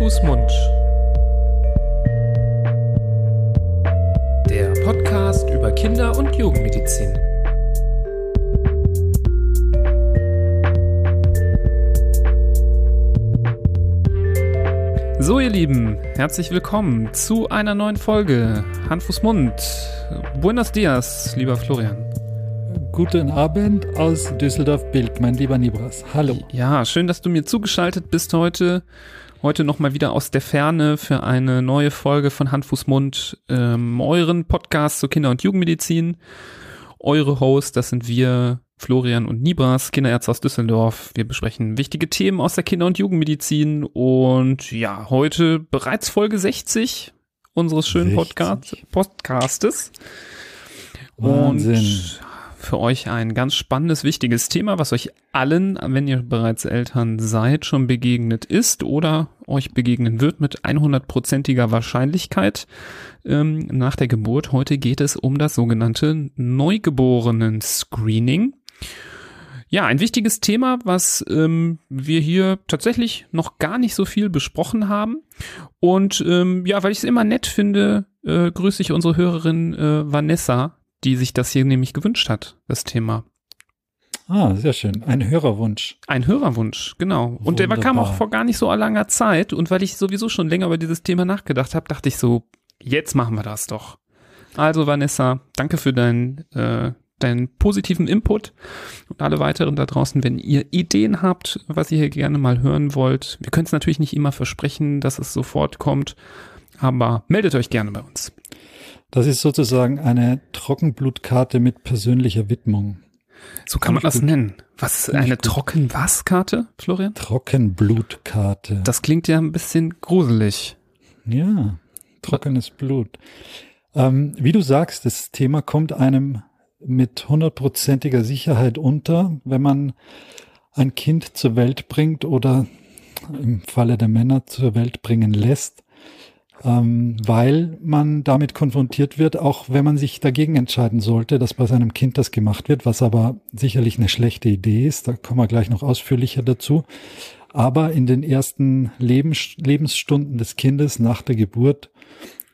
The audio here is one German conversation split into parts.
Fuß, Mund. Der Podcast über Kinder- und Jugendmedizin. So, ihr Lieben, herzlich willkommen zu einer neuen Folge Hand, Fuß, Mund. Buenos dias, lieber Florian. Guten Abend aus Düsseldorf-Bild, mein lieber Nibras. Hallo. Ja, schön, dass du mir zugeschaltet bist heute. Heute nochmal wieder aus der Ferne für eine neue Folge von Hand, Fuß, Mund, ähm, euren Podcast zur Kinder- und Jugendmedizin. Eure Host, das sind wir, Florian und Nibras, Kinderärzte aus Düsseldorf. Wir besprechen wichtige Themen aus der Kinder- und Jugendmedizin und ja, heute bereits Folge 60 unseres schönen 60. Podcast, Podcastes. Wahnsinn. Und für euch ein ganz spannendes, wichtiges Thema, was euch allen, wenn ihr bereits Eltern seid, schon begegnet ist oder euch begegnen wird mit 100%iger Wahrscheinlichkeit ähm, nach der Geburt. Heute geht es um das sogenannte Neugeborenen-Screening. Ja, ein wichtiges Thema, was ähm, wir hier tatsächlich noch gar nicht so viel besprochen haben. Und ähm, ja, weil ich es immer nett finde, äh, grüße ich unsere Hörerin äh, Vanessa, die sich das hier nämlich gewünscht hat, das Thema. Ah, sehr schön. Ein Hörerwunsch. Ein Hörerwunsch, genau. Und der kam Wunderbar. auch vor gar nicht so langer Zeit. Und weil ich sowieso schon länger über dieses Thema nachgedacht habe, dachte ich so, jetzt machen wir das doch. Also Vanessa, danke für deinen, äh, deinen positiven Input. Und alle weiteren da draußen, wenn ihr Ideen habt, was ihr hier gerne mal hören wollt. Wir können es natürlich nicht immer versprechen, dass es sofort kommt. Aber meldet euch gerne bei uns. Das ist sozusagen eine Trockenblutkarte mit persönlicher Widmung. So kann man das gut. nennen. Was, eine. Trocken-Was-Karte, Florian? Trockenblutkarte. Das klingt ja ein bisschen gruselig. ja, trockenes Blut. Ähm, wie du sagst, das Thema kommt einem mit hundertprozentiger Sicherheit unter, wenn man ein Kind zur Welt bringt oder im Falle der Männer zur Welt bringen lässt, ähm, weil man damit konfrontiert wird, auch wenn man sich dagegen entscheiden sollte, dass bei seinem Kind das gemacht wird, was aber sicherlich eine schlechte Idee ist, da kommen wir gleich noch ausführlicher dazu. Aber in den ersten Lebens Lebensstunden des Kindes nach der Geburt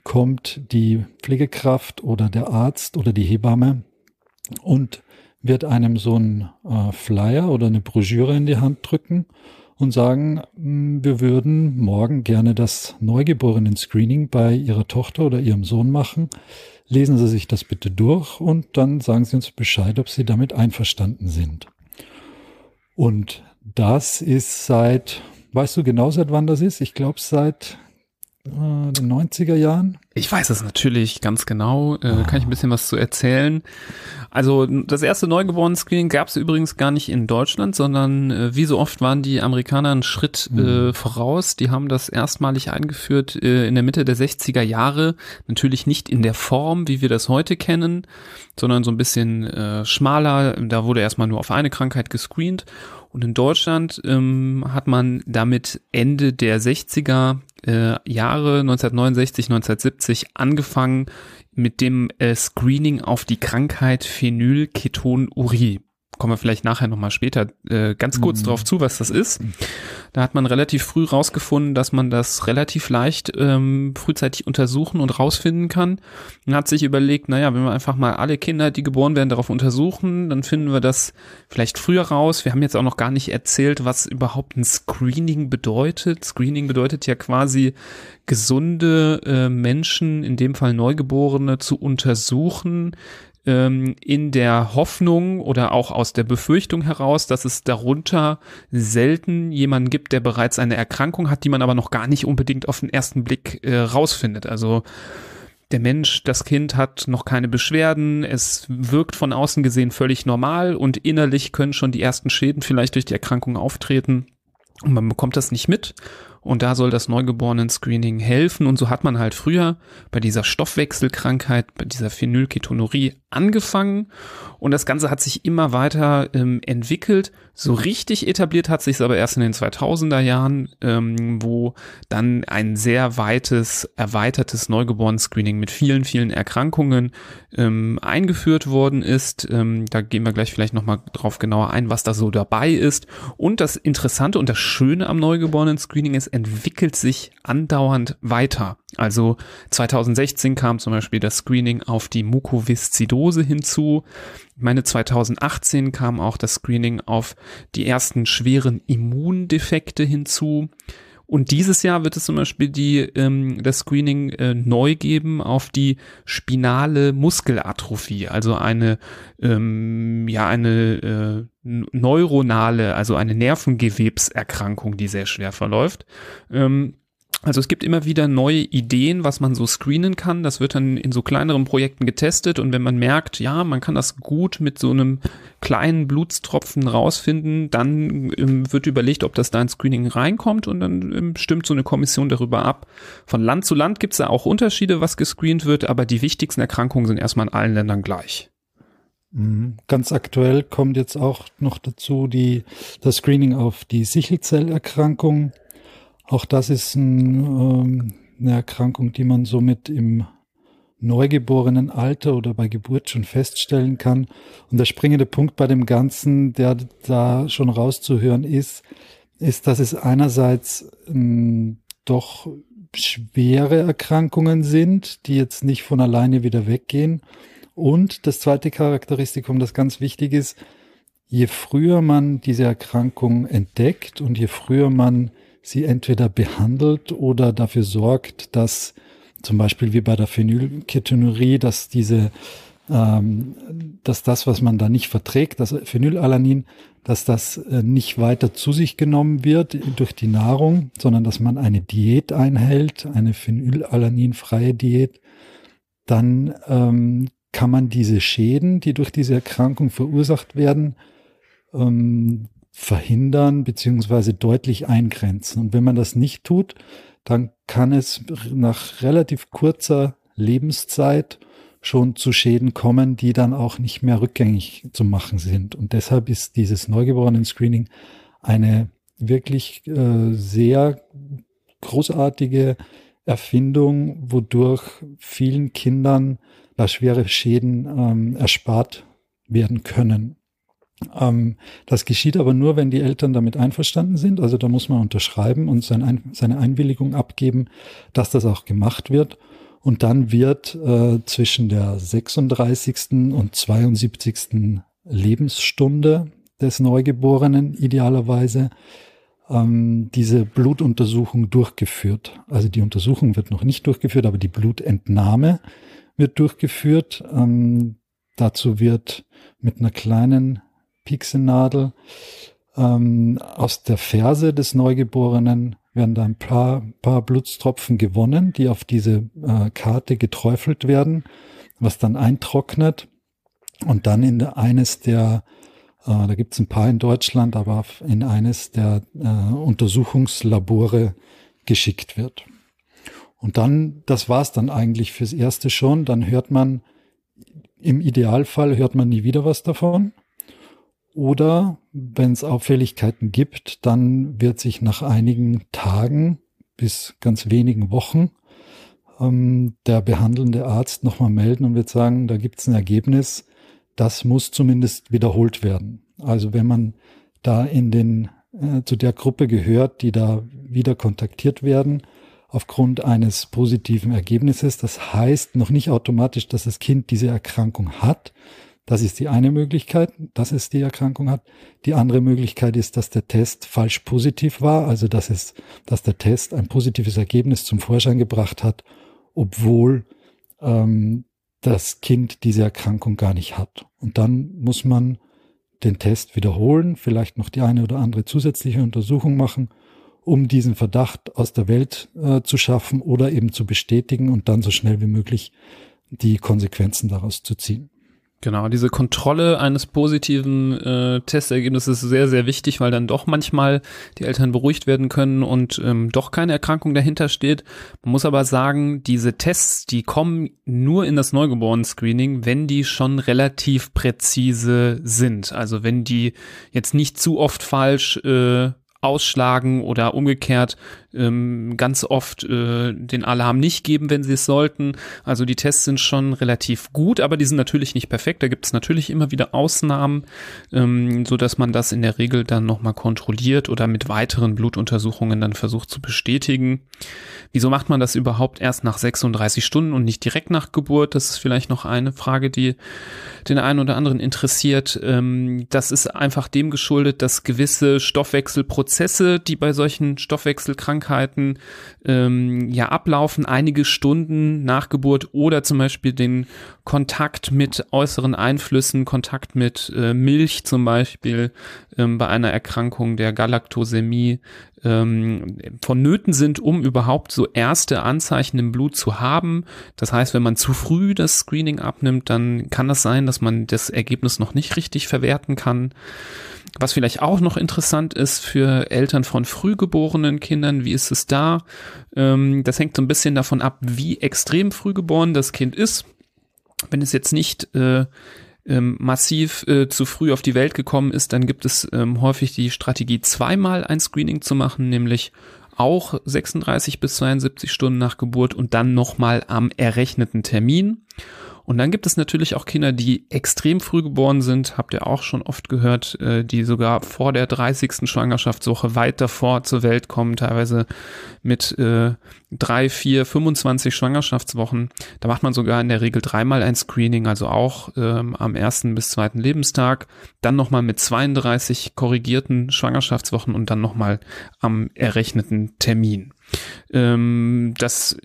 kommt die Pflegekraft oder der Arzt oder die Hebamme und wird einem so ein äh, Flyer oder eine Broschüre in die Hand drücken und sagen, "Mm, wir würden morgen gerne das Neugeborenen-Screening bei Ihrer Tochter oder Ihrem Sohn machen. Lesen Sie sich das bitte durch und dann sagen Sie uns Bescheid, ob Sie damit einverstanden sind. Und das ist seit, weißt du genau seit wann das ist? Ich glaube seit äh, den 90er Jahren. Ich weiß es natürlich ganz genau. Äh, kann ich ein bisschen was zu erzählen. Also das erste Neugeborenen-Screening gab es übrigens gar nicht in Deutschland, sondern äh, wie so oft waren die Amerikaner einen Schritt äh, voraus. Die haben das erstmalig eingeführt äh, in der Mitte der 60er Jahre. Natürlich nicht in der Form, wie wir das heute kennen, sondern so ein bisschen äh, schmaler. Da wurde erstmal nur auf eine Krankheit gescreent. Und in Deutschland ähm, hat man damit Ende der 60er äh, Jahre, 1969, 1970, angefangen mit dem äh, Screening auf die Krankheit Phenylketonurie. Kommen wir vielleicht nachher nochmal später äh, ganz kurz drauf zu, was das ist. Da hat man relativ früh rausgefunden, dass man das relativ leicht ähm, frühzeitig untersuchen und rausfinden kann. Und hat sich überlegt, naja, wenn wir einfach mal alle Kinder, die geboren werden, darauf untersuchen, dann finden wir das vielleicht früher raus. Wir haben jetzt auch noch gar nicht erzählt, was überhaupt ein Screening bedeutet. Screening bedeutet ja quasi gesunde äh, Menschen, in dem Fall Neugeborene, zu untersuchen, ähm, in der Hoffnung oder auch aus der Befürchtung heraus, dass es darunter selten jemanden gibt, der bereits eine Erkrankung hat, die man aber noch gar nicht unbedingt auf den ersten Blick äh, rausfindet. Also der Mensch, das Kind hat noch keine Beschwerden, es wirkt von außen gesehen völlig normal und innerlich können schon die ersten Schäden vielleicht durch die Erkrankung auftreten und man bekommt das nicht mit. Und da soll das Neugeborenen-Screening helfen. Und so hat man halt früher bei dieser Stoffwechselkrankheit, bei dieser Phenylketonurie angefangen. Und das Ganze hat sich immer weiter ähm, entwickelt. So richtig etabliert hat sich es aber erst in den 2000er Jahren, ähm, wo dann ein sehr weites, erweitertes Neugeborenen-Screening mit vielen, vielen Erkrankungen ähm, eingeführt worden ist. Ähm, da gehen wir gleich vielleicht nochmal drauf genauer ein, was da so dabei ist. Und das Interessante und das Schöne am Neugeborenen-Screening ist, entwickelt sich andauernd weiter. Also 2016 kam zum Beispiel das Screening auf die Mukoviszidose hinzu. Ich meine, 2018 kam auch das Screening auf die ersten schweren Immundefekte hinzu. Und dieses Jahr wird es zum Beispiel die, ähm, das Screening äh, neu geben auf die spinale Muskelatrophie, also eine, ähm, ja, eine äh, neuronale, also eine Nervengewebserkrankung, die sehr schwer verläuft. Ähm, also es gibt immer wieder neue Ideen, was man so screenen kann. Das wird dann in so kleineren Projekten getestet und wenn man merkt, ja, man kann das gut mit so einem kleinen Blutstropfen rausfinden, dann ähm, wird überlegt, ob das da ins Screening reinkommt und dann ähm, stimmt so eine Kommission darüber ab. Von Land zu Land gibt es da auch Unterschiede, was gescreent wird, aber die wichtigsten Erkrankungen sind erstmal in allen Ländern gleich. Mhm. Ganz aktuell kommt jetzt auch noch dazu die, das Screening auf die Sichelzellerkrankung auch das ist ein, ähm, eine Erkrankung, die man somit im neugeborenen Alter oder bei Geburt schon feststellen kann. Und der springende Punkt bei dem Ganzen, der da schon rauszuhören ist, ist, dass es einerseits ähm, doch schwere Erkrankungen sind, die jetzt nicht von alleine wieder weggehen. Und das zweite Charakteristikum, das ganz wichtig ist, je früher man diese Erkrankung entdeckt und je früher man sie entweder behandelt oder dafür sorgt, dass zum Beispiel wie bei der Phenylketonurie, dass diese, ähm, dass das, was man da nicht verträgt, das Phenylalanin, dass das äh, nicht weiter zu sich genommen wird durch die Nahrung, sondern dass man eine Diät einhält, eine phenylalaninfreie Diät, dann ähm, kann man diese Schäden, die durch diese Erkrankung verursacht werden, ähm, verhindern beziehungsweise deutlich eingrenzen. Und wenn man das nicht tut, dann kann es nach relativ kurzer Lebenszeit schon zu Schäden kommen, die dann auch nicht mehr rückgängig zu machen sind. Und deshalb ist dieses Neugeborenen-Screening eine wirklich äh, sehr großartige Erfindung, wodurch vielen Kindern da schwere Schäden ähm, erspart werden können. Ähm, das geschieht aber nur, wenn die Eltern damit einverstanden sind. Also da muss man unterschreiben und sein Ein seine Einwilligung abgeben, dass das auch gemacht wird. Und dann wird äh, zwischen der 36. und 72. Lebensstunde des Neugeborenen idealerweise ähm, diese Blutuntersuchung durchgeführt. Also die Untersuchung wird noch nicht durchgeführt, aber die Blutentnahme wird durchgeführt. Ähm, dazu wird mit einer kleinen Pieksenadel. Ähm, aus der Ferse des Neugeborenen werden da ein paar, paar Blutstropfen gewonnen, die auf diese äh, Karte geträufelt werden, was dann eintrocknet und dann in eines der, äh, da gibt es ein paar in Deutschland, aber in eines der äh, Untersuchungslabore geschickt wird. Und dann, das war's dann eigentlich fürs Erste schon. Dann hört man, im Idealfall hört man nie wieder was davon. Oder wenn es Auffälligkeiten gibt, dann wird sich nach einigen Tagen bis ganz wenigen Wochen ähm, der behandelnde Arzt nochmal melden und wird sagen, da gibt es ein Ergebnis, das muss zumindest wiederholt werden. Also wenn man da in den äh, zu der Gruppe gehört, die da wieder kontaktiert werden, aufgrund eines positiven Ergebnisses. Das heißt noch nicht automatisch, dass das Kind diese Erkrankung hat, das ist die eine Möglichkeit, dass es die Erkrankung hat. Die andere Möglichkeit ist, dass der Test falsch positiv war, also dass es, dass der Test ein positives Ergebnis zum Vorschein gebracht hat, obwohl ähm, das Kind diese Erkrankung gar nicht hat. Und dann muss man den Test wiederholen, vielleicht noch die eine oder andere zusätzliche Untersuchung machen, um diesen Verdacht aus der Welt äh, zu schaffen oder eben zu bestätigen und dann so schnell wie möglich die Konsequenzen daraus zu ziehen. Genau, diese Kontrolle eines positiven äh, Testergebnisses ist sehr, sehr wichtig, weil dann doch manchmal die Eltern beruhigt werden können und ähm, doch keine Erkrankung dahinter steht. Man muss aber sagen, diese Tests, die kommen nur in das Neugeborenen-Screening, wenn die schon relativ präzise sind. Also wenn die jetzt nicht zu oft falsch äh, ausschlagen oder umgekehrt ähm, ganz oft äh, den Alarm nicht geben, wenn sie es sollten. Also die Tests sind schon relativ gut, aber die sind natürlich nicht perfekt. Da gibt es natürlich immer wieder Ausnahmen, ähm, so dass man das in der Regel dann nochmal kontrolliert oder mit weiteren Blutuntersuchungen dann versucht zu bestätigen. Wieso macht man das überhaupt erst nach 36 Stunden und nicht direkt nach Geburt? Das ist vielleicht noch eine Frage, die den einen oder anderen interessiert. Ähm, das ist einfach dem geschuldet, dass gewisse Stoffwechselprozesse, die bei solchen Stoffwechselkrankheiten ähm, ja ablaufen, einige Stunden nach Geburt oder zum Beispiel den Kontakt mit äußeren Einflüssen, Kontakt mit äh, Milch zum Beispiel ähm, bei einer Erkrankung der Galaktosämie ähm, vonnöten sind, um überhaupt so erste Anzeichen im Blut zu haben. Das heißt, wenn man zu früh das Screening abnimmt, dann kann das sein, dass man das Ergebnis noch nicht richtig verwerten kann. Was vielleicht auch noch interessant ist für Eltern von frühgeborenen Kindern, wie ist es da? Ähm, das hängt so ein bisschen davon ab, wie extrem frühgeboren das Kind ist. Wenn es jetzt nicht äh, ähm, massiv äh, zu früh auf die Welt gekommen ist, dann gibt es ähm, häufig die Strategie, zweimal ein Screening zu machen, nämlich auch 36 bis 72 Stunden nach Geburt und dann nochmal am errechneten Termin. Und dann gibt es natürlich auch Kinder, die extrem früh geboren sind, habt ihr auch schon oft gehört, äh, die sogar vor der 30. Schwangerschaftswoche weit davor zur Welt kommen, teilweise mit äh, drei, vier, 25 Schwangerschaftswochen. Da macht man sogar in der Regel dreimal ein Screening, also auch ähm, am ersten bis zweiten Lebenstag, dann nochmal mit 32 korrigierten Schwangerschaftswochen und dann nochmal am errechneten Termin. Ähm, das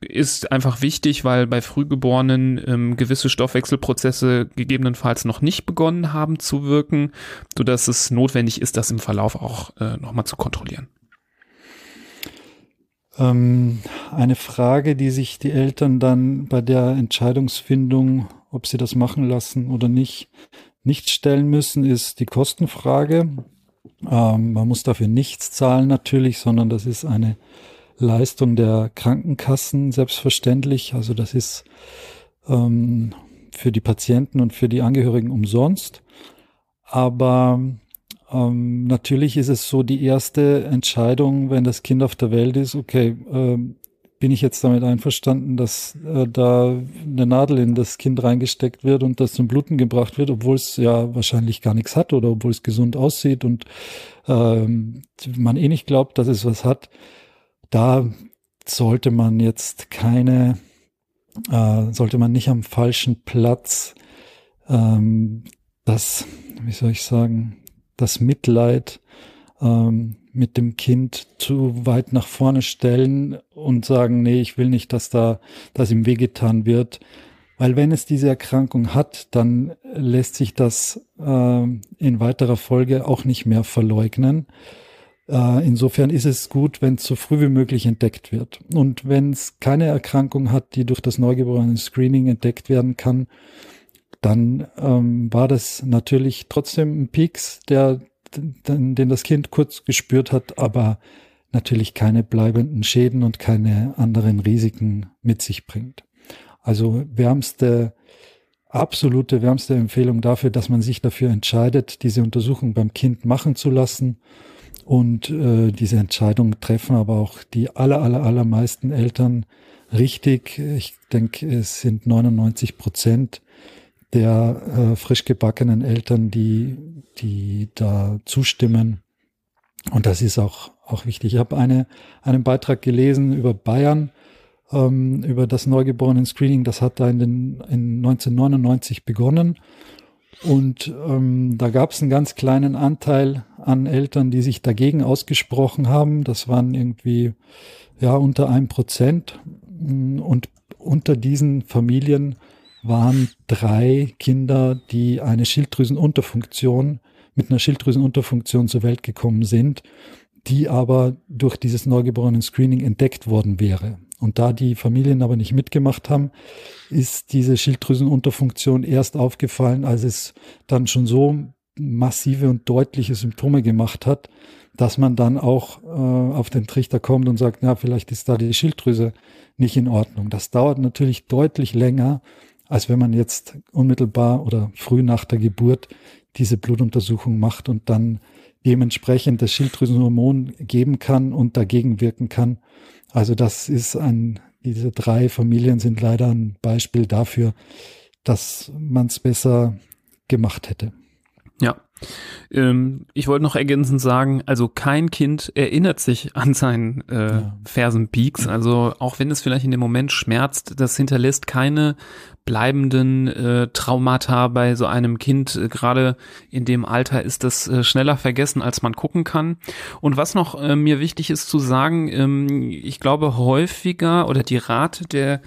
ist einfach wichtig, weil bei Frühgeborenen ähm, gewisse Stoffwechselprozesse gegebenenfalls noch nicht begonnen haben zu wirken, sodass es notwendig ist, das im Verlauf auch äh, nochmal zu kontrollieren. Ähm, eine Frage, die sich die Eltern dann bei der Entscheidungsfindung, ob sie das machen lassen oder nicht, nicht stellen müssen, ist die Kostenfrage. Ähm, man muss dafür nichts zahlen natürlich, sondern das ist eine Leistung der Krankenkassen selbstverständlich. Also das ist ähm, für die Patienten und für die Angehörigen umsonst. Aber ähm, natürlich ist es so die erste Entscheidung, wenn das Kind auf der Welt ist, okay, ähm, bin ich jetzt damit einverstanden, dass äh, da eine Nadel in das Kind reingesteckt wird und das zum Bluten gebracht wird, obwohl es ja wahrscheinlich gar nichts hat oder obwohl es gesund aussieht und ähm, man eh nicht glaubt, dass es was hat da sollte man jetzt keine, äh, sollte man nicht am falschen Platz ähm, das, wie soll ich sagen, das Mitleid ähm, mit dem Kind zu weit nach vorne stellen und sagen, nee, ich will nicht, dass da, dass ihm wehgetan wird. Weil wenn es diese Erkrankung hat, dann lässt sich das äh, in weiterer Folge auch nicht mehr verleugnen. Äh, insofern ist es gut, wenn es so früh wie möglich entdeckt wird. Und wenn es keine Erkrankung hat, die durch das neugeborene Screening entdeckt werden kann, dann ähm, war das natürlich trotzdem ein Peaks, der, den, das Kind kurz gespürt hat, aber natürlich keine bleibenden Schäden und keine anderen Risiken mit sich bringt. Also wärmste, absolute wärmste Empfehlung dafür, dass man sich dafür entscheidet, diese Untersuchung beim Kind machen zu lassen und äh, diese Entscheidung treffen aber auch die aller, aller, allermeisten Eltern richtig. Ich denke, es sind 99 Prozent der äh, frisch gebackenen Eltern, die, die da zustimmen. Und das ist auch, auch wichtig. Ich habe eine, einen Beitrag gelesen über Bayern, ähm, über das Neugeborenen-Screening. Das hat da in, den, in 1999 begonnen. Und ähm, da gab es einen ganz kleinen Anteil an Eltern, die sich dagegen ausgesprochen haben. Das waren irgendwie ja unter einem Prozent. Und unter diesen Familien waren drei Kinder, die eine Schilddrüsenunterfunktion mit einer Schilddrüsenunterfunktion zur Welt gekommen sind, die aber durch dieses neugeborenen Screening entdeckt worden wäre. Und da die Familien aber nicht mitgemacht haben, ist diese Schilddrüsenunterfunktion erst aufgefallen, als es dann schon so massive und deutliche Symptome gemacht hat, dass man dann auch äh, auf den Trichter kommt und sagt, na, vielleicht ist da die Schilddrüse nicht in Ordnung. Das dauert natürlich deutlich länger, als wenn man jetzt unmittelbar oder früh nach der Geburt diese Blutuntersuchung macht und dann dementsprechend das Schilddrüsenhormon geben kann und dagegen wirken kann. Also das ist ein, diese drei Familien sind leider ein Beispiel dafür, dass man es besser gemacht hätte. Ja. Ähm, ich wollte noch ergänzend sagen, also kein Kind erinnert sich an seinen äh, ja. Fersenpeaks. Also auch wenn es vielleicht in dem Moment schmerzt, das hinterlässt keine bleibenden äh, Traumata bei so einem Kind. Gerade in dem Alter ist das äh, schneller vergessen, als man gucken kann. Und was noch äh, mir wichtig ist zu sagen, ähm, ich glaube häufiger oder die Rate der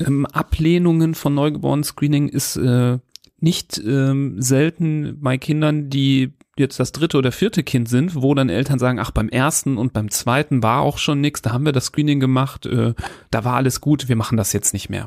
ähm, Ablehnungen von Neugeborenen-Screening ist äh, nicht ähm, selten bei Kindern, die jetzt das dritte oder vierte Kind sind, wo dann Eltern sagen, ach, beim ersten und beim zweiten war auch schon nichts, da haben wir das Screening gemacht, äh, da war alles gut, wir machen das jetzt nicht mehr.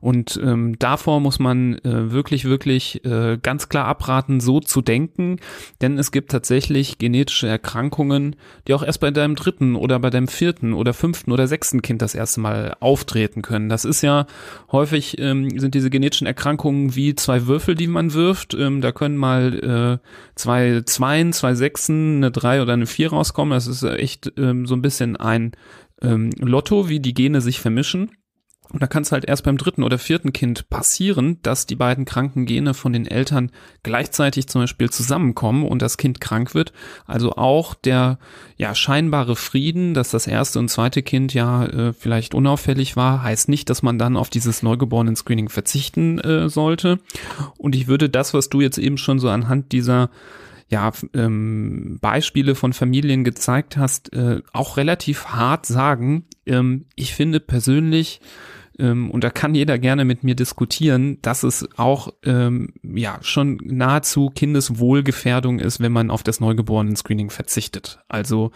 Und ähm, davor muss man äh, wirklich, wirklich äh, ganz klar abraten, so zu denken, denn es gibt tatsächlich genetische Erkrankungen, die auch erst bei deinem dritten oder bei deinem vierten oder fünften oder sechsten Kind das erste Mal auftreten können. Das ist ja häufig, ähm, sind diese genetischen Erkrankungen wie zwei Würfel, die man wirft, ähm, da können mal äh, zwei Zweien, zwei Sechsen, eine Drei oder eine Vier rauskommen. Das ist echt ähm, so ein bisschen ein ähm, Lotto, wie die Gene sich vermischen. Und da kann es halt erst beim dritten oder vierten Kind passieren, dass die beiden kranken Gene von den Eltern gleichzeitig zum Beispiel zusammenkommen und das Kind krank wird. Also auch der ja scheinbare Frieden, dass das erste und zweite Kind ja äh, vielleicht unauffällig war, heißt nicht, dass man dann auf dieses neugeborenen Screening verzichten äh, sollte. Und ich würde das, was du jetzt eben schon so anhand dieser ja, ähm, Beispiele von Familien gezeigt hast, äh, auch relativ hart sagen. Ähm, ich finde persönlich, ähm, und da kann jeder gerne mit mir diskutieren, dass es auch ähm, ja schon nahezu Kindeswohlgefährdung ist, wenn man auf das Neugeborenen-Screening verzichtet. Also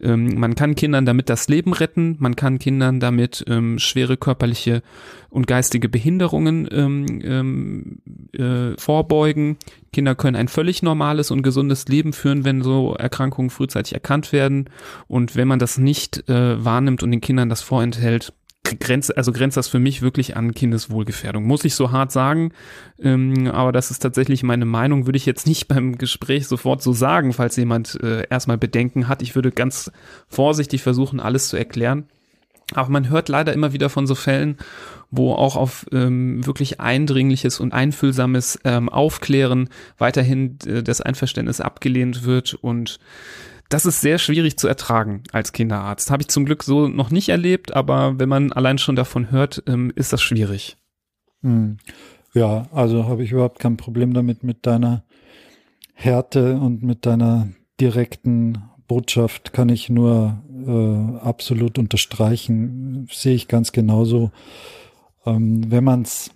ähm, man kann Kindern damit das Leben retten, man kann Kindern damit ähm, schwere körperliche und geistige Behinderungen ähm, ähm, äh, vorbeugen. Kinder können ein völlig normales und gesundes Leben führen, wenn so Erkrankungen frühzeitig erkannt werden. Und wenn man das nicht äh, wahrnimmt und den Kindern das vorenthält, grenzt, also grenzt das für mich wirklich an Kindeswohlgefährdung. Muss ich so hart sagen, ähm, aber das ist tatsächlich meine Meinung, würde ich jetzt nicht beim Gespräch sofort so sagen, falls jemand äh, erstmal Bedenken hat. Ich würde ganz vorsichtig versuchen, alles zu erklären. Aber man hört leider immer wieder von so Fällen, wo auch auf ähm, wirklich eindringliches und einfühlsames ähm, Aufklären weiterhin äh, das Einverständnis abgelehnt wird und das ist sehr schwierig zu ertragen als Kinderarzt. Habe ich zum Glück so noch nicht erlebt, aber wenn man allein schon davon hört, ähm, ist das schwierig. Hm. Ja, also habe ich überhaupt kein Problem damit mit deiner Härte und mit deiner direkten Botschaft kann ich nur äh, absolut unterstreichen. Sehe ich ganz genauso. Ähm, wenn man es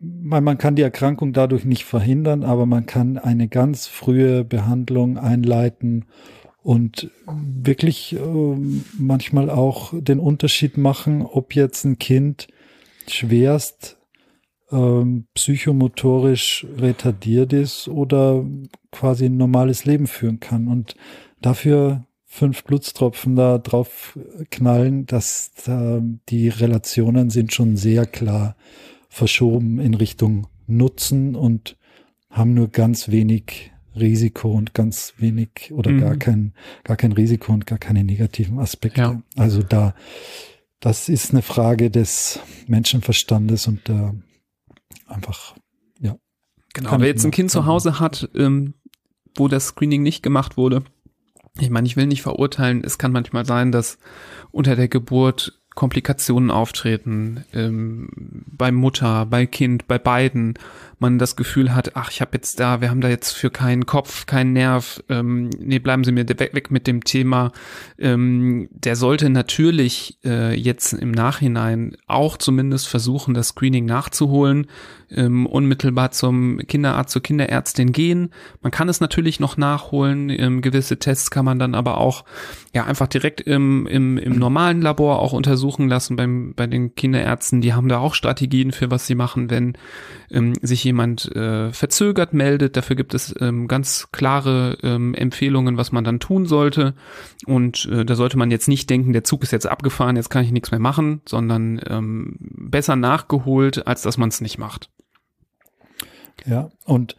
man, man kann die Erkrankung dadurch nicht verhindern, aber man kann eine ganz frühe Behandlung einleiten und wirklich äh, manchmal auch den Unterschied machen, ob jetzt ein Kind schwerst ähm, psychomotorisch retardiert ist oder quasi ein normales Leben führen kann. Und dafür fünf Blutstropfen da drauf knallen, dass äh, die Relationen sind schon sehr klar verschoben in Richtung Nutzen und haben nur ganz wenig Risiko und ganz wenig oder mhm. gar kein, gar kein Risiko und gar keine negativen Aspekte. Ja. Also da, das ist eine Frage des Menschenverstandes und da einfach, ja. Genau, wer jetzt ein Kind zu Hause hat, ähm, wo das Screening nicht gemacht wurde, ich meine, ich will nicht verurteilen, es kann manchmal sein, dass unter der Geburt Komplikationen auftreten, ähm, bei Mutter, bei Kind, bei beiden, man das Gefühl hat, ach, ich habe jetzt da, wir haben da jetzt für keinen Kopf, keinen Nerv, ähm, nee, bleiben Sie mir weg, weg mit dem Thema. Ähm, der sollte natürlich äh, jetzt im Nachhinein auch zumindest versuchen, das Screening nachzuholen, ähm, unmittelbar zum Kinderarzt, zur Kinderärztin gehen. Man kann es natürlich noch nachholen, ähm, gewisse Tests kann man dann aber auch ja einfach direkt im, im, im normalen Labor auch untersuchen lassen beim, bei den Kinderärzten. Die haben da auch Strategien für was sie machen, wenn ähm, sich jemand äh, verzögert meldet. Dafür gibt es ähm, ganz klare ähm, Empfehlungen, was man dann tun sollte. Und äh, da sollte man jetzt nicht denken, der Zug ist jetzt abgefahren, jetzt kann ich nichts mehr machen, sondern ähm, besser nachgeholt, als dass man es nicht macht. Ja, und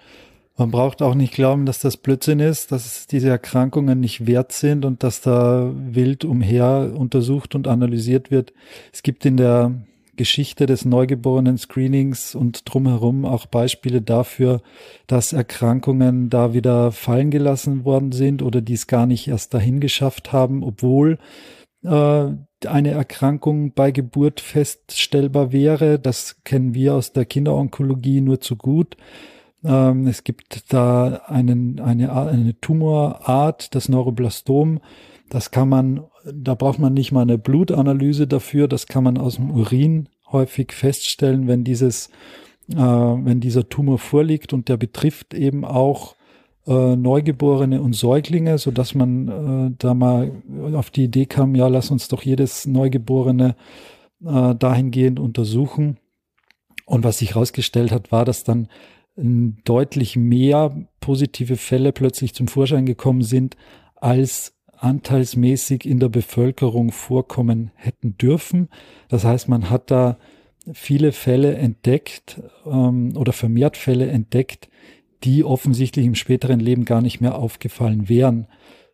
Man braucht auch nicht glauben, dass das Blödsinn ist, dass diese Erkrankungen nicht wert sind und dass da wild umher untersucht und analysiert wird. Es gibt in der Geschichte des neugeborenen Screenings und drumherum auch Beispiele dafür, dass Erkrankungen da wieder fallen gelassen worden sind oder dies gar nicht erst dahin geschafft haben, obwohl äh, eine Erkrankung bei Geburt feststellbar wäre. Das kennen wir aus der Kinderonkologie nur zu gut. Ähm, es gibt da einen, eine, eine Tumorart, das Neuroblastom. Das kann man, da braucht man nicht mal eine Blutanalyse dafür. Das kann man aus dem Urin häufig feststellen, wenn dieses, äh, wenn dieser Tumor vorliegt und der betrifft eben auch äh, Neugeborene und Säuglinge, so dass man äh, da mal auf die Idee kam, ja, lass uns doch jedes Neugeborene äh, dahingehend untersuchen. Und was sich herausgestellt hat, war, dass dann deutlich mehr positive Fälle plötzlich zum Vorschein gekommen sind, als anteilsmäßig in der Bevölkerung vorkommen hätten dürfen. Das heißt, man hat da viele Fälle entdeckt ähm, oder vermehrt Fälle entdeckt, die offensichtlich im späteren Leben gar nicht mehr aufgefallen wären,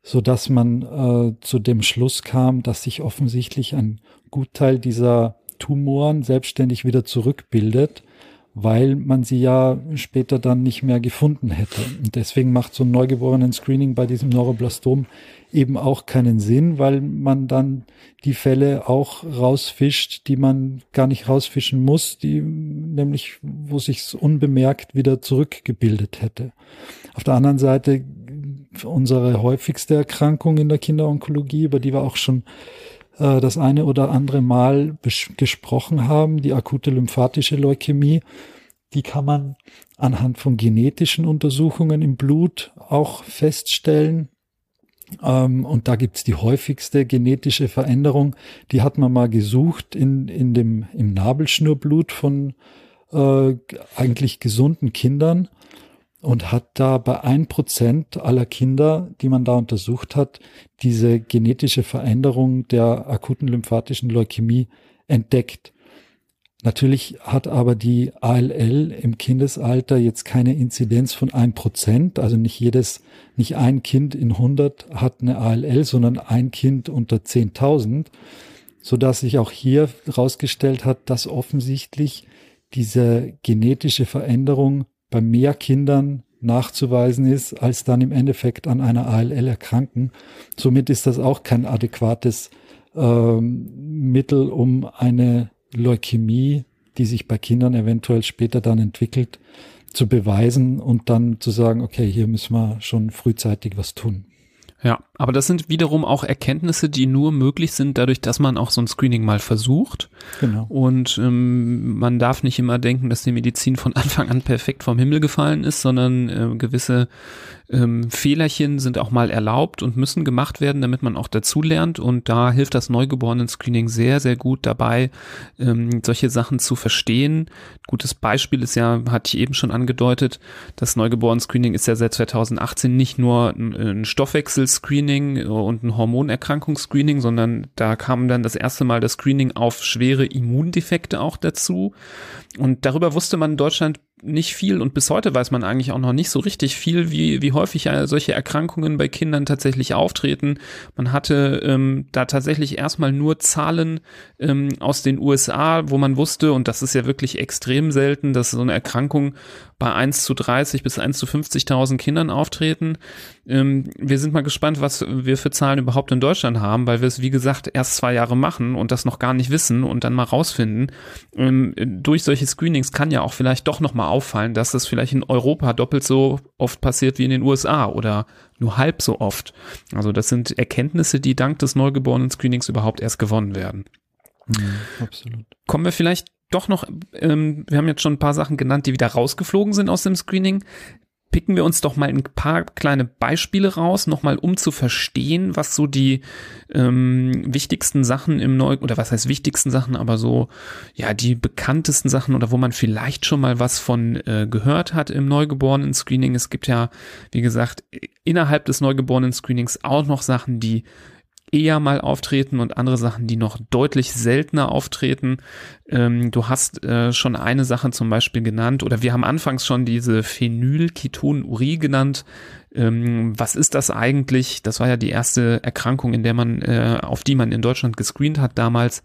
so dass man äh, zu dem Schluss kam, dass sich offensichtlich ein Gutteil dieser Tumoren selbstständig wieder zurückbildet weil man sie ja später dann nicht mehr gefunden hätte. Und deswegen macht so ein neugeborenen Screening bei diesem Neuroblastom eben auch keinen Sinn, weil man dann die Fälle auch rausfischt, die man gar nicht rausfischen muss, die nämlich, wo sich's unbemerkt wieder zurückgebildet hätte. Auf der anderen Seite unsere häufigste Erkrankung in der Kinderonkologie, über die wir auch schon äh, das eine oder andere Mal gesprochen haben, die akute lymphatische Leukämie. Die kann man anhand von genetischen Untersuchungen im Blut auch feststellen. Ähm, und da gibt's die häufigste genetische Veränderung. Die hat man mal gesucht in, in dem, im Nabelschnurblut von äh, eigentlich gesunden Kindern und hat da bei ein Prozent aller Kinder, die man da untersucht hat, diese genetische Veränderung der akuten lymphatischen Leukämie entdeckt. Natürlich hat aber die ALL im Kindesalter jetzt keine Inzidenz von ein Prozent, also nicht jedes, nicht ein Kind in 100 hat eine ALL, sondern ein Kind unter 10.000, so dass sich auch hier herausgestellt hat, dass offensichtlich diese genetische Veränderung bei mehr Kindern nachzuweisen ist, als dann im Endeffekt an einer ALL erkranken. Somit ist das auch kein adäquates ähm, Mittel, um eine Leukämie, die sich bei Kindern eventuell später dann entwickelt, zu beweisen und dann zu sagen, okay, hier müssen wir schon frühzeitig was tun. Ja, aber das sind wiederum auch Erkenntnisse, die nur möglich sind dadurch, dass man auch so ein Screening mal versucht. Genau. Und ähm, man darf nicht immer denken, dass die Medizin von Anfang an perfekt vom Himmel gefallen ist, sondern äh, gewisse ähm, Fehlerchen sind auch mal erlaubt und müssen gemacht werden, damit man auch dazulernt. Und da hilft das Neugeborenen-Screening sehr, sehr gut dabei, ähm, solche Sachen zu verstehen. Gutes Beispiel ist ja, hatte ich eben schon angedeutet, das Neugeborenen-Screening ist ja seit 2018 nicht nur ein, ein Stoffwechsel-Screening und ein Hormonerkrankungsscreening, sondern da kam dann das erste Mal das Screening auf schwere Immundefekte auch dazu. Und darüber wusste man in Deutschland nicht viel und bis heute weiß man eigentlich auch noch nicht so richtig viel, wie, wie häufig solche Erkrankungen bei Kindern tatsächlich auftreten. Man hatte ähm, da tatsächlich erstmal nur Zahlen ähm, aus den USA, wo man wusste, und das ist ja wirklich extrem selten, dass so eine Erkrankung bei 1 zu 30 bis 1 zu 50.000 Kindern auftreten. Ähm, wir sind mal gespannt, was wir für Zahlen überhaupt in Deutschland haben, weil wir es, wie gesagt, erst zwei Jahre machen und das noch gar nicht wissen und dann mal rausfinden. Ähm, durch solche Screenings kann ja auch vielleicht doch noch mal auffallen, dass das vielleicht in Europa doppelt so oft passiert wie in den USA oder nur halb so oft. Also das sind Erkenntnisse, die dank des Neugeborenen-Screenings überhaupt erst gewonnen werden. Mhm, absolut. Kommen wir vielleicht doch noch, ähm, wir haben jetzt schon ein paar Sachen genannt, die wieder rausgeflogen sind aus dem Screening. Picken wir uns doch mal ein paar kleine Beispiele raus, nochmal um zu verstehen, was so die ähm, wichtigsten Sachen im Neu, oder was heißt wichtigsten Sachen, aber so, ja, die bekanntesten Sachen oder wo man vielleicht schon mal was von äh, gehört hat im Neugeborenen-Screening. Es gibt ja, wie gesagt, innerhalb des Neugeborenen-Screenings auch noch Sachen, die eher mal auftreten und andere Sachen, die noch deutlich seltener auftreten. Ähm, du hast äh, schon eine Sache zum Beispiel genannt oder wir haben anfangs schon diese Phenylketonurie genannt. Ähm, was ist das eigentlich? Das war ja die erste Erkrankung, in der man, äh, auf die man in Deutschland gescreent hat damals.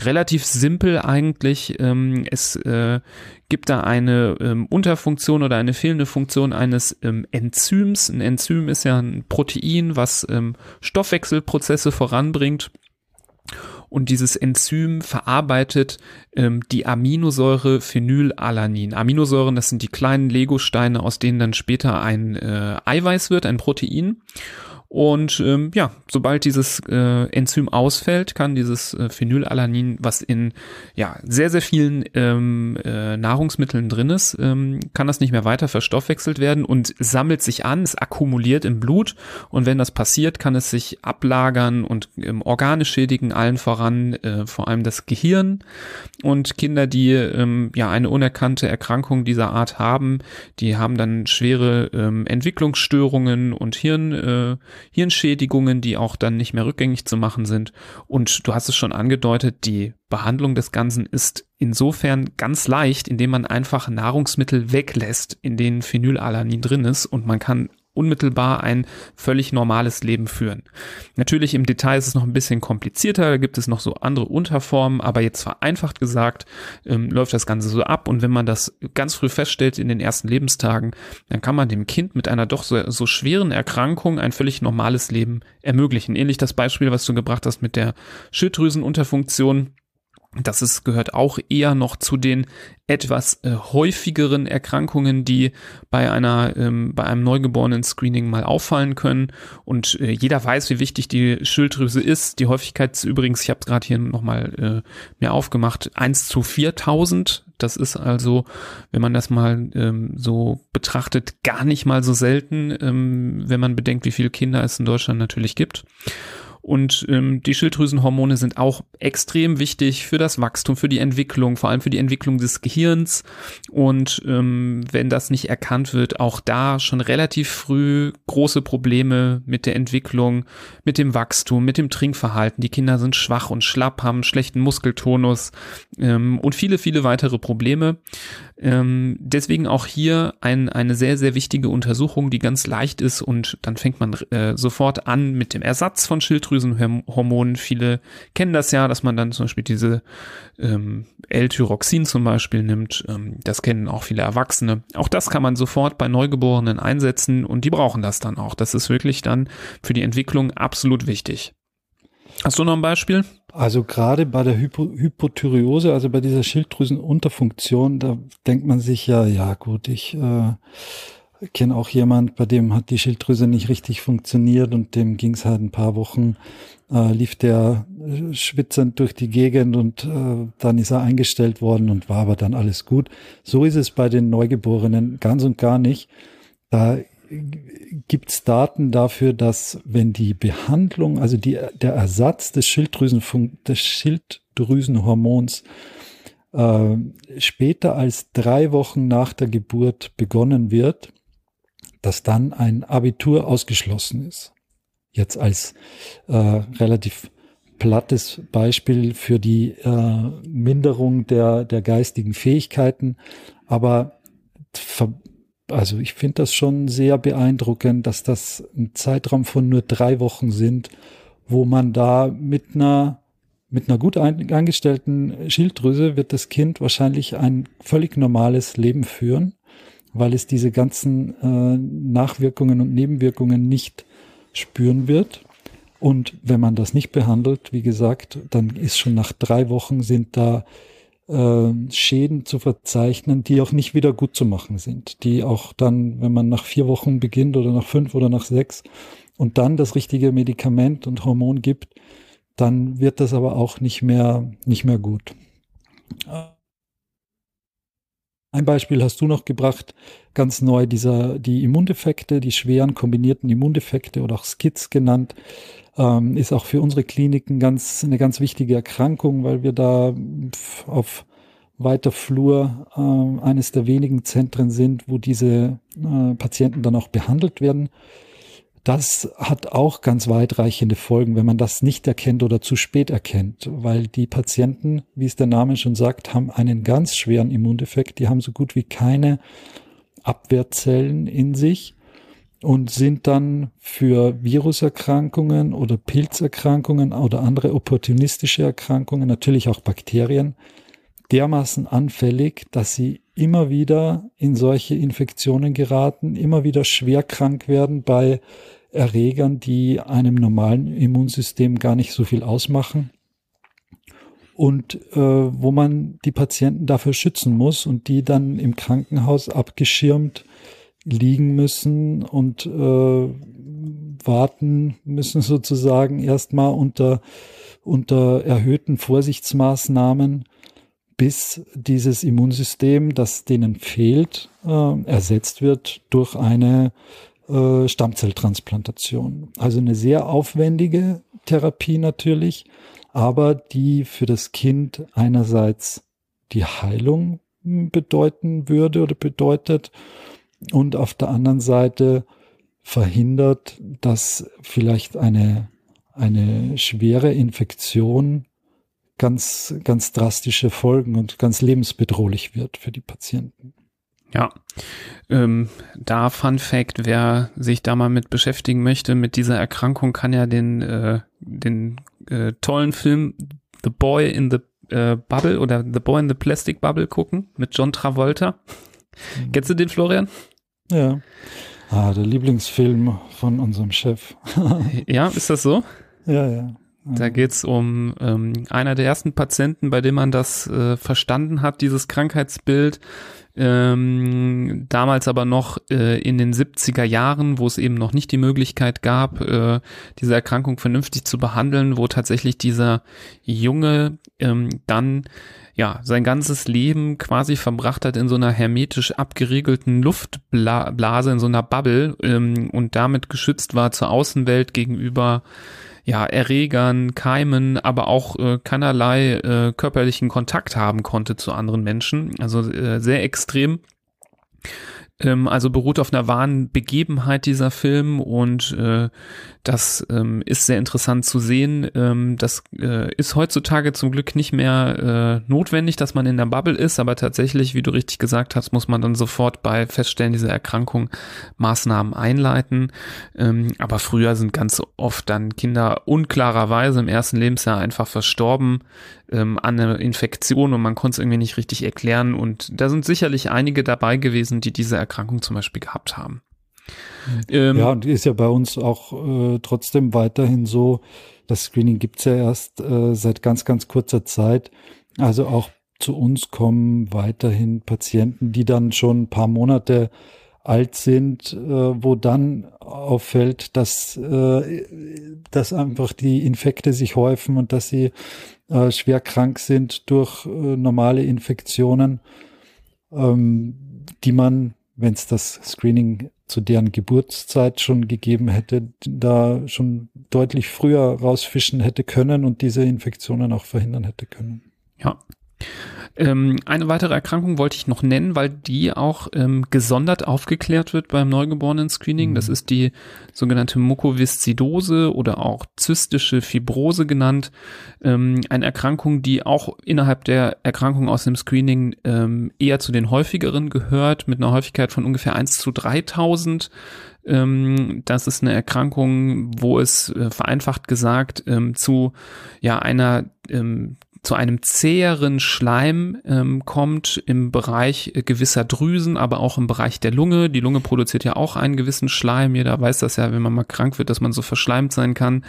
Relativ simpel eigentlich. Ähm, es äh, gibt da eine ähm, Unterfunktion oder eine fehlende Funktion eines ähm, Enzyms. Ein Enzym ist ja ein Protein, was ähm, Stoffwechselprozesse voranbringt. Und dieses Enzym verarbeitet ähm, die Aminosäure Phenylalanin. Aminosäuren, das sind die kleinen Legosteine, aus denen dann später ein äh, Eiweiß wird, ein Protein. Und ähm, ja, sobald dieses äh, Enzym ausfällt, kann dieses äh, Phenylalanin, was in ja sehr sehr vielen ähm, äh, Nahrungsmitteln drin ist, ähm, kann das nicht mehr weiter verstoffwechselt werden und sammelt sich an, es akkumuliert im Blut. Und wenn das passiert, kann es sich ablagern und ähm, Organe schädigen, allen voran äh, vor allem das Gehirn. Und Kinder, die ähm, ja eine unerkannte Erkrankung dieser Art haben, die haben dann schwere ähm, Entwicklungsstörungen und Hirn äh, Hirnschädigungen, die auch dann nicht mehr rückgängig zu machen sind. Und du hast es schon angedeutet, die Behandlung des Ganzen ist insofern ganz leicht, indem man einfach Nahrungsmittel weglässt, in denen Phenylalanin drin ist und man kann unmittelbar ein völlig normales Leben führen. Natürlich im Detail ist es noch ein bisschen komplizierter, da gibt es noch so andere Unterformen, aber jetzt vereinfacht gesagt ähm, läuft das Ganze so ab und wenn man das ganz früh feststellt in den ersten Lebenstagen, dann kann man dem Kind mit einer doch so, so schweren Erkrankung ein völlig normales Leben ermöglichen. Ähnlich das Beispiel, was du gebracht hast mit der Schilddrüsenunterfunktion. Das ist, gehört auch eher noch zu den etwas äh, häufigeren Erkrankungen, die bei einer ähm, bei einem neugeborenen Screening mal auffallen können. Und äh, jeder weiß, wie wichtig die Schilddrüse ist. Die Häufigkeit ist übrigens, ich habe es gerade hier nochmal äh, mir aufgemacht, 1 zu 4000. Das ist also, wenn man das mal ähm, so betrachtet, gar nicht mal so selten, ähm, wenn man bedenkt, wie viele Kinder es in Deutschland natürlich gibt. Und ähm, die Schilddrüsenhormone sind auch extrem wichtig für das Wachstum, für die Entwicklung, vor allem für die Entwicklung des Gehirns. Und ähm, wenn das nicht erkannt wird, auch da schon relativ früh große Probleme mit der Entwicklung, mit dem Wachstum, mit dem Trinkverhalten. Die Kinder sind schwach und schlapp, haben schlechten Muskeltonus ähm, und viele, viele weitere Probleme. Ähm, deswegen auch hier ein, eine sehr, sehr wichtige Untersuchung, die ganz leicht ist und dann fängt man äh, sofort an mit dem Ersatz von Schilddrüsenhormonen. Viele kennen das ja, dass man dann zum Beispiel diese ähm, L-Tyroxin zum Beispiel nimmt. Ähm, das kennen auch viele Erwachsene. Auch das kann man sofort bei Neugeborenen einsetzen und die brauchen das dann auch. Das ist wirklich dann für die Entwicklung absolut wichtig. Hast du noch ein Beispiel? Also gerade bei der Hypo Hypothyreose, also bei dieser Schilddrüsenunterfunktion, da denkt man sich ja, ja gut, ich äh, kenne auch jemand, bei dem hat die Schilddrüse nicht richtig funktioniert und dem ging es halt ein paar Wochen, äh, lief der schwitzend durch die Gegend und äh, dann ist er eingestellt worden und war aber dann alles gut. So ist es bei den Neugeborenen ganz und gar nicht. Da gibt es Daten dafür, dass wenn die Behandlung, also die, der Ersatz des, Schilddrüsen, des Schilddrüsenhormons äh, später als drei Wochen nach der Geburt begonnen wird, dass dann ein Abitur ausgeschlossen ist. Jetzt als äh, relativ plattes Beispiel für die äh, Minderung der, der geistigen Fähigkeiten, aber also ich finde das schon sehr beeindruckend, dass das ein Zeitraum von nur drei Wochen sind, wo man da mit einer mit einer gut eingestellten Schilddrüse wird das Kind wahrscheinlich ein völlig normales Leben führen, weil es diese ganzen äh, Nachwirkungen und Nebenwirkungen nicht spüren wird. Und wenn man das nicht behandelt, wie gesagt, dann ist schon nach drei Wochen sind da äh, Schäden zu verzeichnen, die auch nicht wieder gut zu machen sind, die auch dann, wenn man nach vier Wochen beginnt oder nach fünf oder nach sechs und dann das richtige Medikament und Hormon gibt, dann wird das aber auch nicht mehr, nicht mehr gut. Ein Beispiel hast du noch gebracht, ganz neu, dieser, die Immundefekte, die schweren kombinierten Immundefekte oder auch Skiz genannt ähm, ist auch für unsere Kliniken ganz, eine ganz wichtige Erkrankung, weil wir da auf weiter Flur äh, eines der wenigen Zentren sind, wo diese äh, Patienten dann auch behandelt werden. Das hat auch ganz weitreichende Folgen, wenn man das nicht erkennt oder zu spät erkennt, weil die Patienten, wie es der Name schon sagt, haben einen ganz schweren Immundefekt. Die haben so gut wie keine Abwehrzellen in sich und sind dann für Viruserkrankungen oder Pilzerkrankungen oder andere opportunistische Erkrankungen, natürlich auch Bakterien, dermaßen anfällig, dass sie immer wieder in solche Infektionen geraten, immer wieder schwer krank werden bei Erregern, die einem normalen Immunsystem gar nicht so viel ausmachen und äh, wo man die Patienten dafür schützen muss und die dann im Krankenhaus abgeschirmt liegen müssen und äh, warten müssen sozusagen erstmal unter unter erhöhten Vorsichtsmaßnahmen bis dieses Immunsystem, das denen fehlt, äh, ersetzt wird durch eine äh, Stammzelltransplantation. Also eine sehr aufwendige Therapie natürlich, aber die für das Kind einerseits die Heilung bedeuten würde oder bedeutet und auf der anderen Seite verhindert, dass vielleicht eine, eine schwere Infektion ganz, ganz drastische Folgen und ganz lebensbedrohlich wird für die Patienten. Ja, ähm, da Fun Fact, wer sich da mal mit beschäftigen möchte, mit dieser Erkrankung, kann ja den, äh, den äh, tollen Film The Boy in the äh, Bubble oder The Boy in the Plastic Bubble gucken mit John Travolta. Mhm. Kennst du den, Florian? Ja. Ah, der Lieblingsfilm von unserem Chef. ja, ist das so? Ja, ja. Da geht's um ähm, einer der ersten Patienten, bei dem man das äh, verstanden hat, dieses Krankheitsbild. Ähm, damals aber noch äh, in den 70er Jahren, wo es eben noch nicht die Möglichkeit gab, äh, diese Erkrankung vernünftig zu behandeln, wo tatsächlich dieser Junge ähm, dann ja sein ganzes Leben quasi verbracht hat in so einer hermetisch abgeriegelten Luftblase, in so einer Bubble ähm, und damit geschützt war zur Außenwelt gegenüber ja, Erregern, Keimen, aber auch äh, keinerlei äh, körperlichen Kontakt haben konnte zu anderen Menschen. Also äh, sehr extrem. Ähm, also beruht auf einer wahren Begebenheit dieser Film und äh, das ähm, ist sehr interessant zu sehen. Ähm, das äh, ist heutzutage zum Glück nicht mehr äh, notwendig, dass man in der Bubble ist, aber tatsächlich, wie du richtig gesagt hast, muss man dann sofort bei Feststellen dieser Erkrankung Maßnahmen einleiten. Ähm, aber früher sind ganz oft dann Kinder unklarerweise im ersten Lebensjahr einfach verstorben ähm, an einer Infektion und man konnte es irgendwie nicht richtig erklären. Und da sind sicherlich einige dabei gewesen, die diese Erkrankung zum Beispiel gehabt haben. Ähm, ja, und ist ja bei uns auch äh, trotzdem weiterhin so, das Screening gibt's ja erst äh, seit ganz, ganz kurzer Zeit. Also auch zu uns kommen weiterhin Patienten, die dann schon ein paar Monate alt sind, äh, wo dann auffällt, dass, äh, dass einfach die Infekte sich häufen und dass sie äh, schwer krank sind durch normale Infektionen, ähm, die man, wenn es das Screening zu deren Geburtszeit schon gegeben hätte, da schon deutlich früher rausfischen hätte können und diese Infektionen auch verhindern hätte können. Ja. Ähm, eine weitere Erkrankung wollte ich noch nennen, weil die auch ähm, gesondert aufgeklärt wird beim Neugeborenen-Screening. Mhm. Das ist die sogenannte Mukoviszidose oder auch zystische Fibrose genannt. Ähm, eine Erkrankung, die auch innerhalb der Erkrankungen aus dem Screening ähm, eher zu den häufigeren gehört, mit einer Häufigkeit von ungefähr 1 zu 3000 ähm, das ist eine Erkrankung, wo es äh, vereinfacht gesagt ähm, zu ja einer zu einem zäheren Schleim ähm, kommt im Bereich äh, gewisser Drüsen, aber auch im Bereich der Lunge. Die Lunge produziert ja auch einen gewissen Schleim. Jeder weiß das ja, wenn man mal krank wird, dass man so verschleimt sein kann.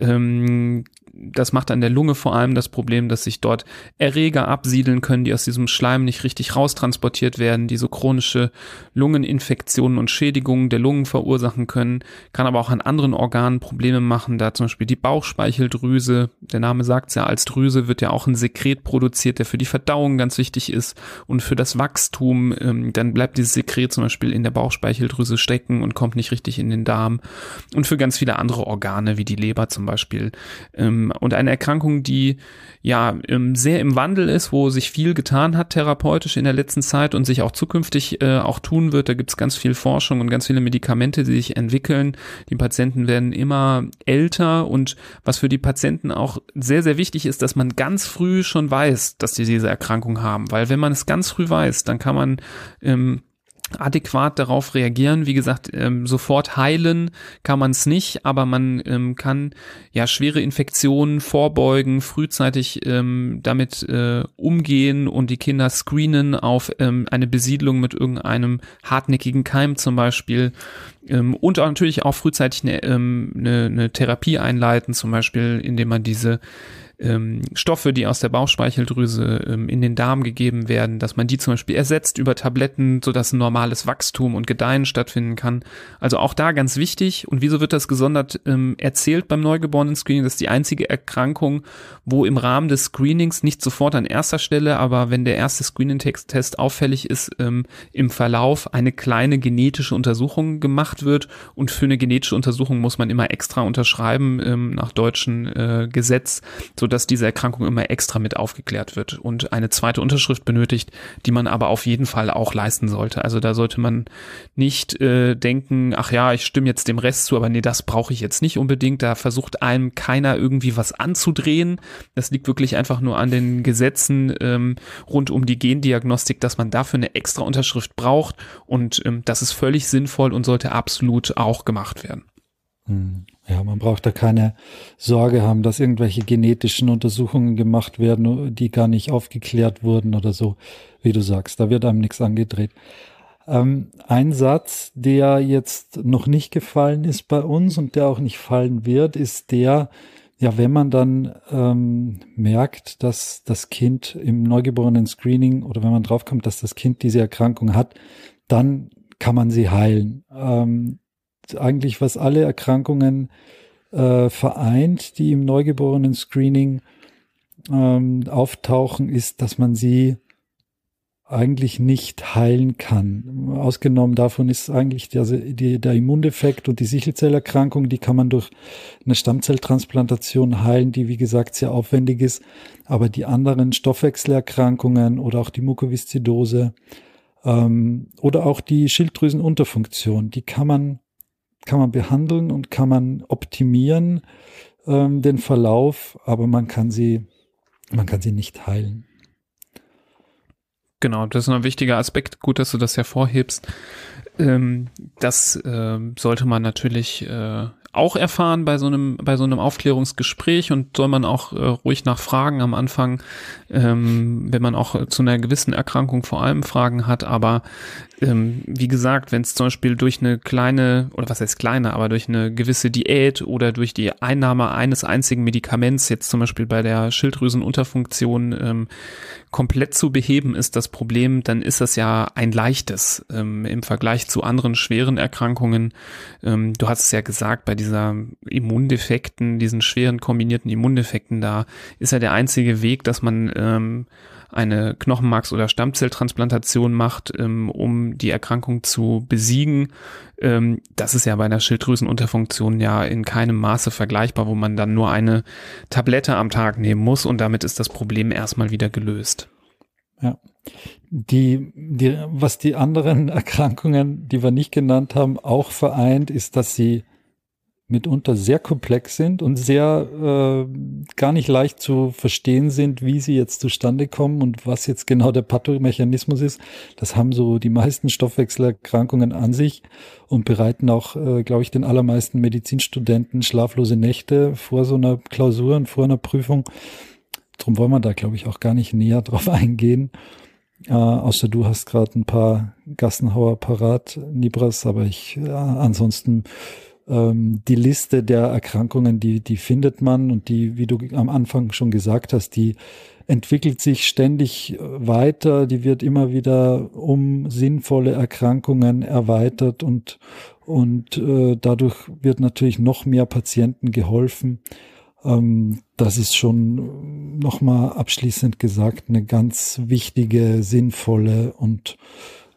Ähm, das macht an der Lunge vor allem das Problem, dass sich dort Erreger absiedeln können, die aus diesem Schleim nicht richtig raustransportiert werden, die so chronische Lungeninfektionen und Schädigungen der Lungen verursachen können, kann aber auch an anderen Organen Probleme machen, da zum Beispiel die Bauchspeicheldrüse, der Name sagt ja, als Drüse wird ja auch ein Sekret produziert, der für die Verdauung ganz wichtig ist und für das Wachstum, ähm, dann bleibt dieses Sekret zum Beispiel in der Bauchspeicheldrüse stecken und kommt nicht richtig in den Darm. Und für ganz viele andere Organe wie die Leber zum Beispiel ähm, Ähm, und eine Erkrankung, die ja sehr im Wandel ist, wo sich viel getan hat therapeutisch in der letzten Zeit und sich auch zukünftig äh, auch tun wird. Da gibt es ganz viel Forschung und ganz viele Medikamente, die sich entwickeln. Die Patienten werden immer älter und was für die Patienten auch sehr, sehr wichtig ist, dass man ganz früh schon weiß, dass sie diese Erkrankung haben. Weil wenn man es ganz früh weiß, dann kann man ähm, adäquat darauf reagieren. Wie gesagt, ähm, sofort heilen kann man es nicht, aber man ähm, kann ja schwere Infektionen vorbeugen, frühzeitig ähm, damit äh, umgehen und die Kinder screenen auf ähm, eine Besiedlung mit irgendeinem hartnäckigen Keim zum Beispiel ähm, und natürlich auch frühzeitig eine, ähm, eine, eine Therapie einleiten, zum Beispiel indem man diese ähm, Stoffe, die aus der Bauchspeicheldrüse ähm, in den Darm gegeben werden, dass man die zum Beispiel ersetzt über Tabletten, sodass ein normales Wachstum und Gedeihen stattfinden kann. Also auch da ganz wichtig. Und wieso wird das gesondert ähm, erzählt beim Neugeborenen-Screening? Das ist die einzige Erkrankung, wo im Rahmen des Screenings nicht sofort an erster Stelle, aber wenn der erste Screening-Test auffällig ist, ähm, im Verlauf eine kleine genetische Untersuchung gemacht wird. Und für eine genetische Untersuchung muss man immer extra unterschreiben ähm, nach deutschem äh, Gesetz, so dass diese Erkrankung immer extra mit aufgeklärt wird und eine zweite Unterschrift benötigt, die man aber auf jeden Fall auch leisten sollte. Also da sollte man nicht äh, denken, ach ja, ich stimme jetzt dem Rest zu, aber nee, das brauche ich jetzt nicht unbedingt. Da versucht einem keiner irgendwie was anzudrehen. Das liegt wirklich einfach nur an den Gesetzen ähm, rund um die Gendiagnostik, dass man dafür eine extra Unterschrift braucht und ähm, das ist völlig sinnvoll und sollte absolut auch gemacht werden. Hm. Ja, man braucht da keine Sorge haben, dass irgendwelche genetischen Untersuchungen gemacht werden, die gar nicht aufgeklärt wurden oder so, wie du sagst. Da wird einem nichts angedreht. Ähm, ein Satz, der jetzt noch nicht gefallen ist bei uns und der auch nicht fallen wird, ist der, ja, wenn man dann ähm, merkt, dass das Kind im neugeborenen Screening oder wenn man draufkommt, dass das Kind diese Erkrankung hat, dann kann man sie heilen. Ähm, eigentlich, was alle Erkrankungen äh, vereint, die im Neugeborenen-Screening ähm, auftauchen, ist, dass man sie eigentlich nicht heilen kann. Ausgenommen davon ist eigentlich der, der Immundefekt und die Sichelzellerkrankung, die kann man durch eine Stammzelltransplantation heilen, die wie gesagt sehr aufwendig ist. Aber die anderen Stoffwechselerkrankungen oder auch die Mukoviszidose ähm, oder auch die Schilddrüsenunterfunktion, die kann man kann man behandeln und kann man optimieren, ähm, den Verlauf, aber man kann sie, man kann sie nicht heilen. Genau, das ist ein wichtiger Aspekt. Gut, dass du das hervorhebst. Ähm, das äh, sollte man natürlich äh, auch erfahren bei so einem bei so einem Aufklärungsgespräch und soll man auch äh, ruhig nachfragen am Anfang, ähm, wenn man auch zu einer gewissen Erkrankung vor allem Fragen hat. Aber ähm, wie gesagt, wenn es zum Beispiel durch eine kleine, oder was heißt kleine, aber durch eine gewisse Diät oder durch die Einnahme eines einzigen Medikaments, jetzt zum Beispiel bei der Schilddrüsenunterfunktion, ähm, komplett zu beheben ist das Problem, dann ist das ja ein leichtes ähm, im Vergleich zu anderen schweren Erkrankungen. Ähm, du hast es ja gesagt, bei dieser Immundefekten, diesen schweren kombinierten Immundefekten, da ist ja der einzige Weg, dass man ähm, eine Knochenmarks- oder Stammzelltransplantation macht, ähm, um die Erkrankung zu besiegen. Ähm, das ist ja bei einer Schilddrüsenunterfunktion ja in keinem Maße vergleichbar, wo man dann nur eine Tablette am Tag nehmen muss und damit ist das Problem erstmal wieder gelöst. Ja. Die, die, was die anderen Erkrankungen, die wir nicht genannt haben, auch vereint, ist, dass sie mitunter sehr komplex sind und sehr äh, gar nicht leicht zu verstehen sind, wie sie jetzt zustande kommen und was jetzt genau der Pathomechanismus ist. Das haben so die meisten Stoffwechselerkrankungen an sich und bereiten auch, äh, glaube ich, den allermeisten Medizinstudenten schlaflose Nächte vor so einer Klausur und vor einer Prüfung. Drum wollen wir da, glaube ich, auch gar nicht näher drauf eingehen. Äh, außer du hast gerade ein paar Gassenhauer parat, Nibras, aber ich äh, ansonsten ähm, die Liste der Erkrankungen, die, die findet man und die, wie du am Anfang schon gesagt hast, die entwickelt sich ständig äh, weiter, die wird immer wieder um sinnvolle Erkrankungen erweitert und, und äh, dadurch wird natürlich noch mehr Patienten geholfen. Ähm, das ist schon nochmal abschließend gesagt eine ganz wichtige, sinnvolle und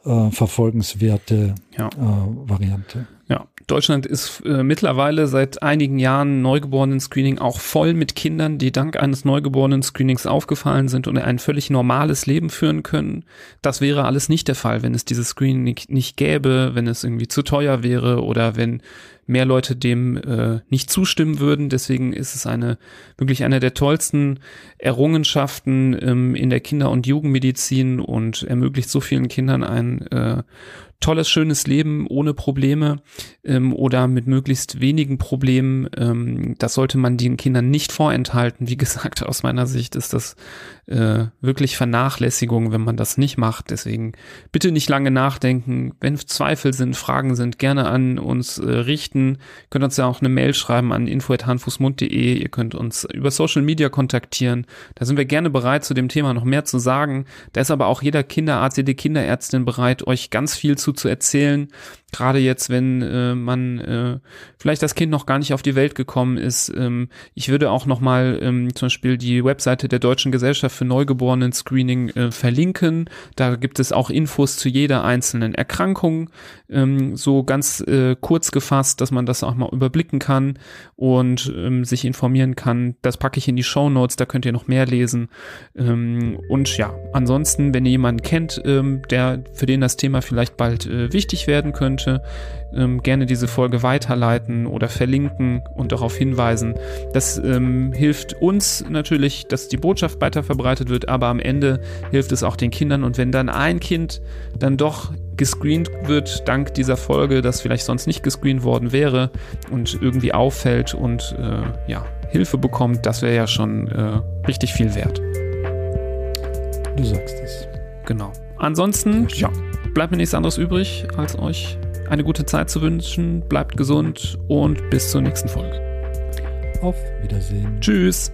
äh, verfolgenswerte ja. äh, Variante. Ja, Deutschland ist äh, mittlerweile seit einigen Jahren Neugeborenen-Screening auch voll mit Kindern, die dank eines Neugeborenen-Screenings aufgefallen sind und ein völlig normales Leben führen können. Das wäre alles nicht der Fall, wenn es dieses Screening nicht, nicht gäbe, wenn es irgendwie zu teuer wäre oder wenn mehr Leute dem äh, nicht zustimmen würden. Deswegen ist es eine wirklich eine der tollsten Errungenschaften ähm, in der Kinder- und Jugendmedizin und ermöglicht so vielen Kindern ein äh, tolles, schönes Leben ohne Probleme ähm, oder mit möglichst wenigen Problemen. Ähm, das sollte man den Kindern nicht vorenthalten. Wie gesagt, aus meiner Sicht ist das äh, wirklich Vernachlässigung, wenn man das nicht macht. Deswegen bitte nicht lange nachdenken. Wenn Zweifel sind, Fragen sind, gerne an uns äh, richten. Ihr könnt uns ja auch eine Mail schreiben an info.handfußmund.de. Ihr könnt uns über Social Media kontaktieren. Da sind wir gerne bereit, zu dem Thema noch mehr zu sagen. Da ist aber auch jeder Kinderarzt, jede Kinderärztin bereit, euch ganz viel zu zu erzählen. Gerade jetzt, wenn äh, man äh, vielleicht das Kind noch gar nicht auf die Welt gekommen ist. Ähm, ich würde auch noch mal ähm, zum Beispiel die Webseite der Deutschen Gesellschaft für Neugeborenen-Screening äh, verlinken. Da gibt es auch Infos zu jeder einzelnen Erkrankung, ähm, so ganz äh, kurz gefasst, dass man das auch mal überblicken kann und ähm, sich informieren kann. Das packe ich in die Show Notes, da könnt ihr noch mehr lesen. Ähm, und ja, ansonsten, wenn ihr jemanden kennt, ähm, der für den das Thema vielleicht bald äh, wichtig werden könnte, ähm, gerne diese Folge weiterleiten oder verlinken und darauf hinweisen. Das ähm, hilft uns natürlich, dass die Botschaft weiter verbreitet wird, aber am Ende hilft es auch den Kindern. Und wenn dann ein Kind dann doch gescreent wird, dank dieser Folge, das vielleicht sonst nicht gescreent worden wäre und irgendwie auffällt und äh, ja, Hilfe bekommt, das wäre ja schon äh, richtig viel wert. Du sagst es. Genau. Ansonsten, ja, bleibt mir nichts anderes übrig, als euch eine gute Zeit zu wünschen. Bleibt gesund und bis zur nächsten Folge. Auf Wiedersehen. Tschüss.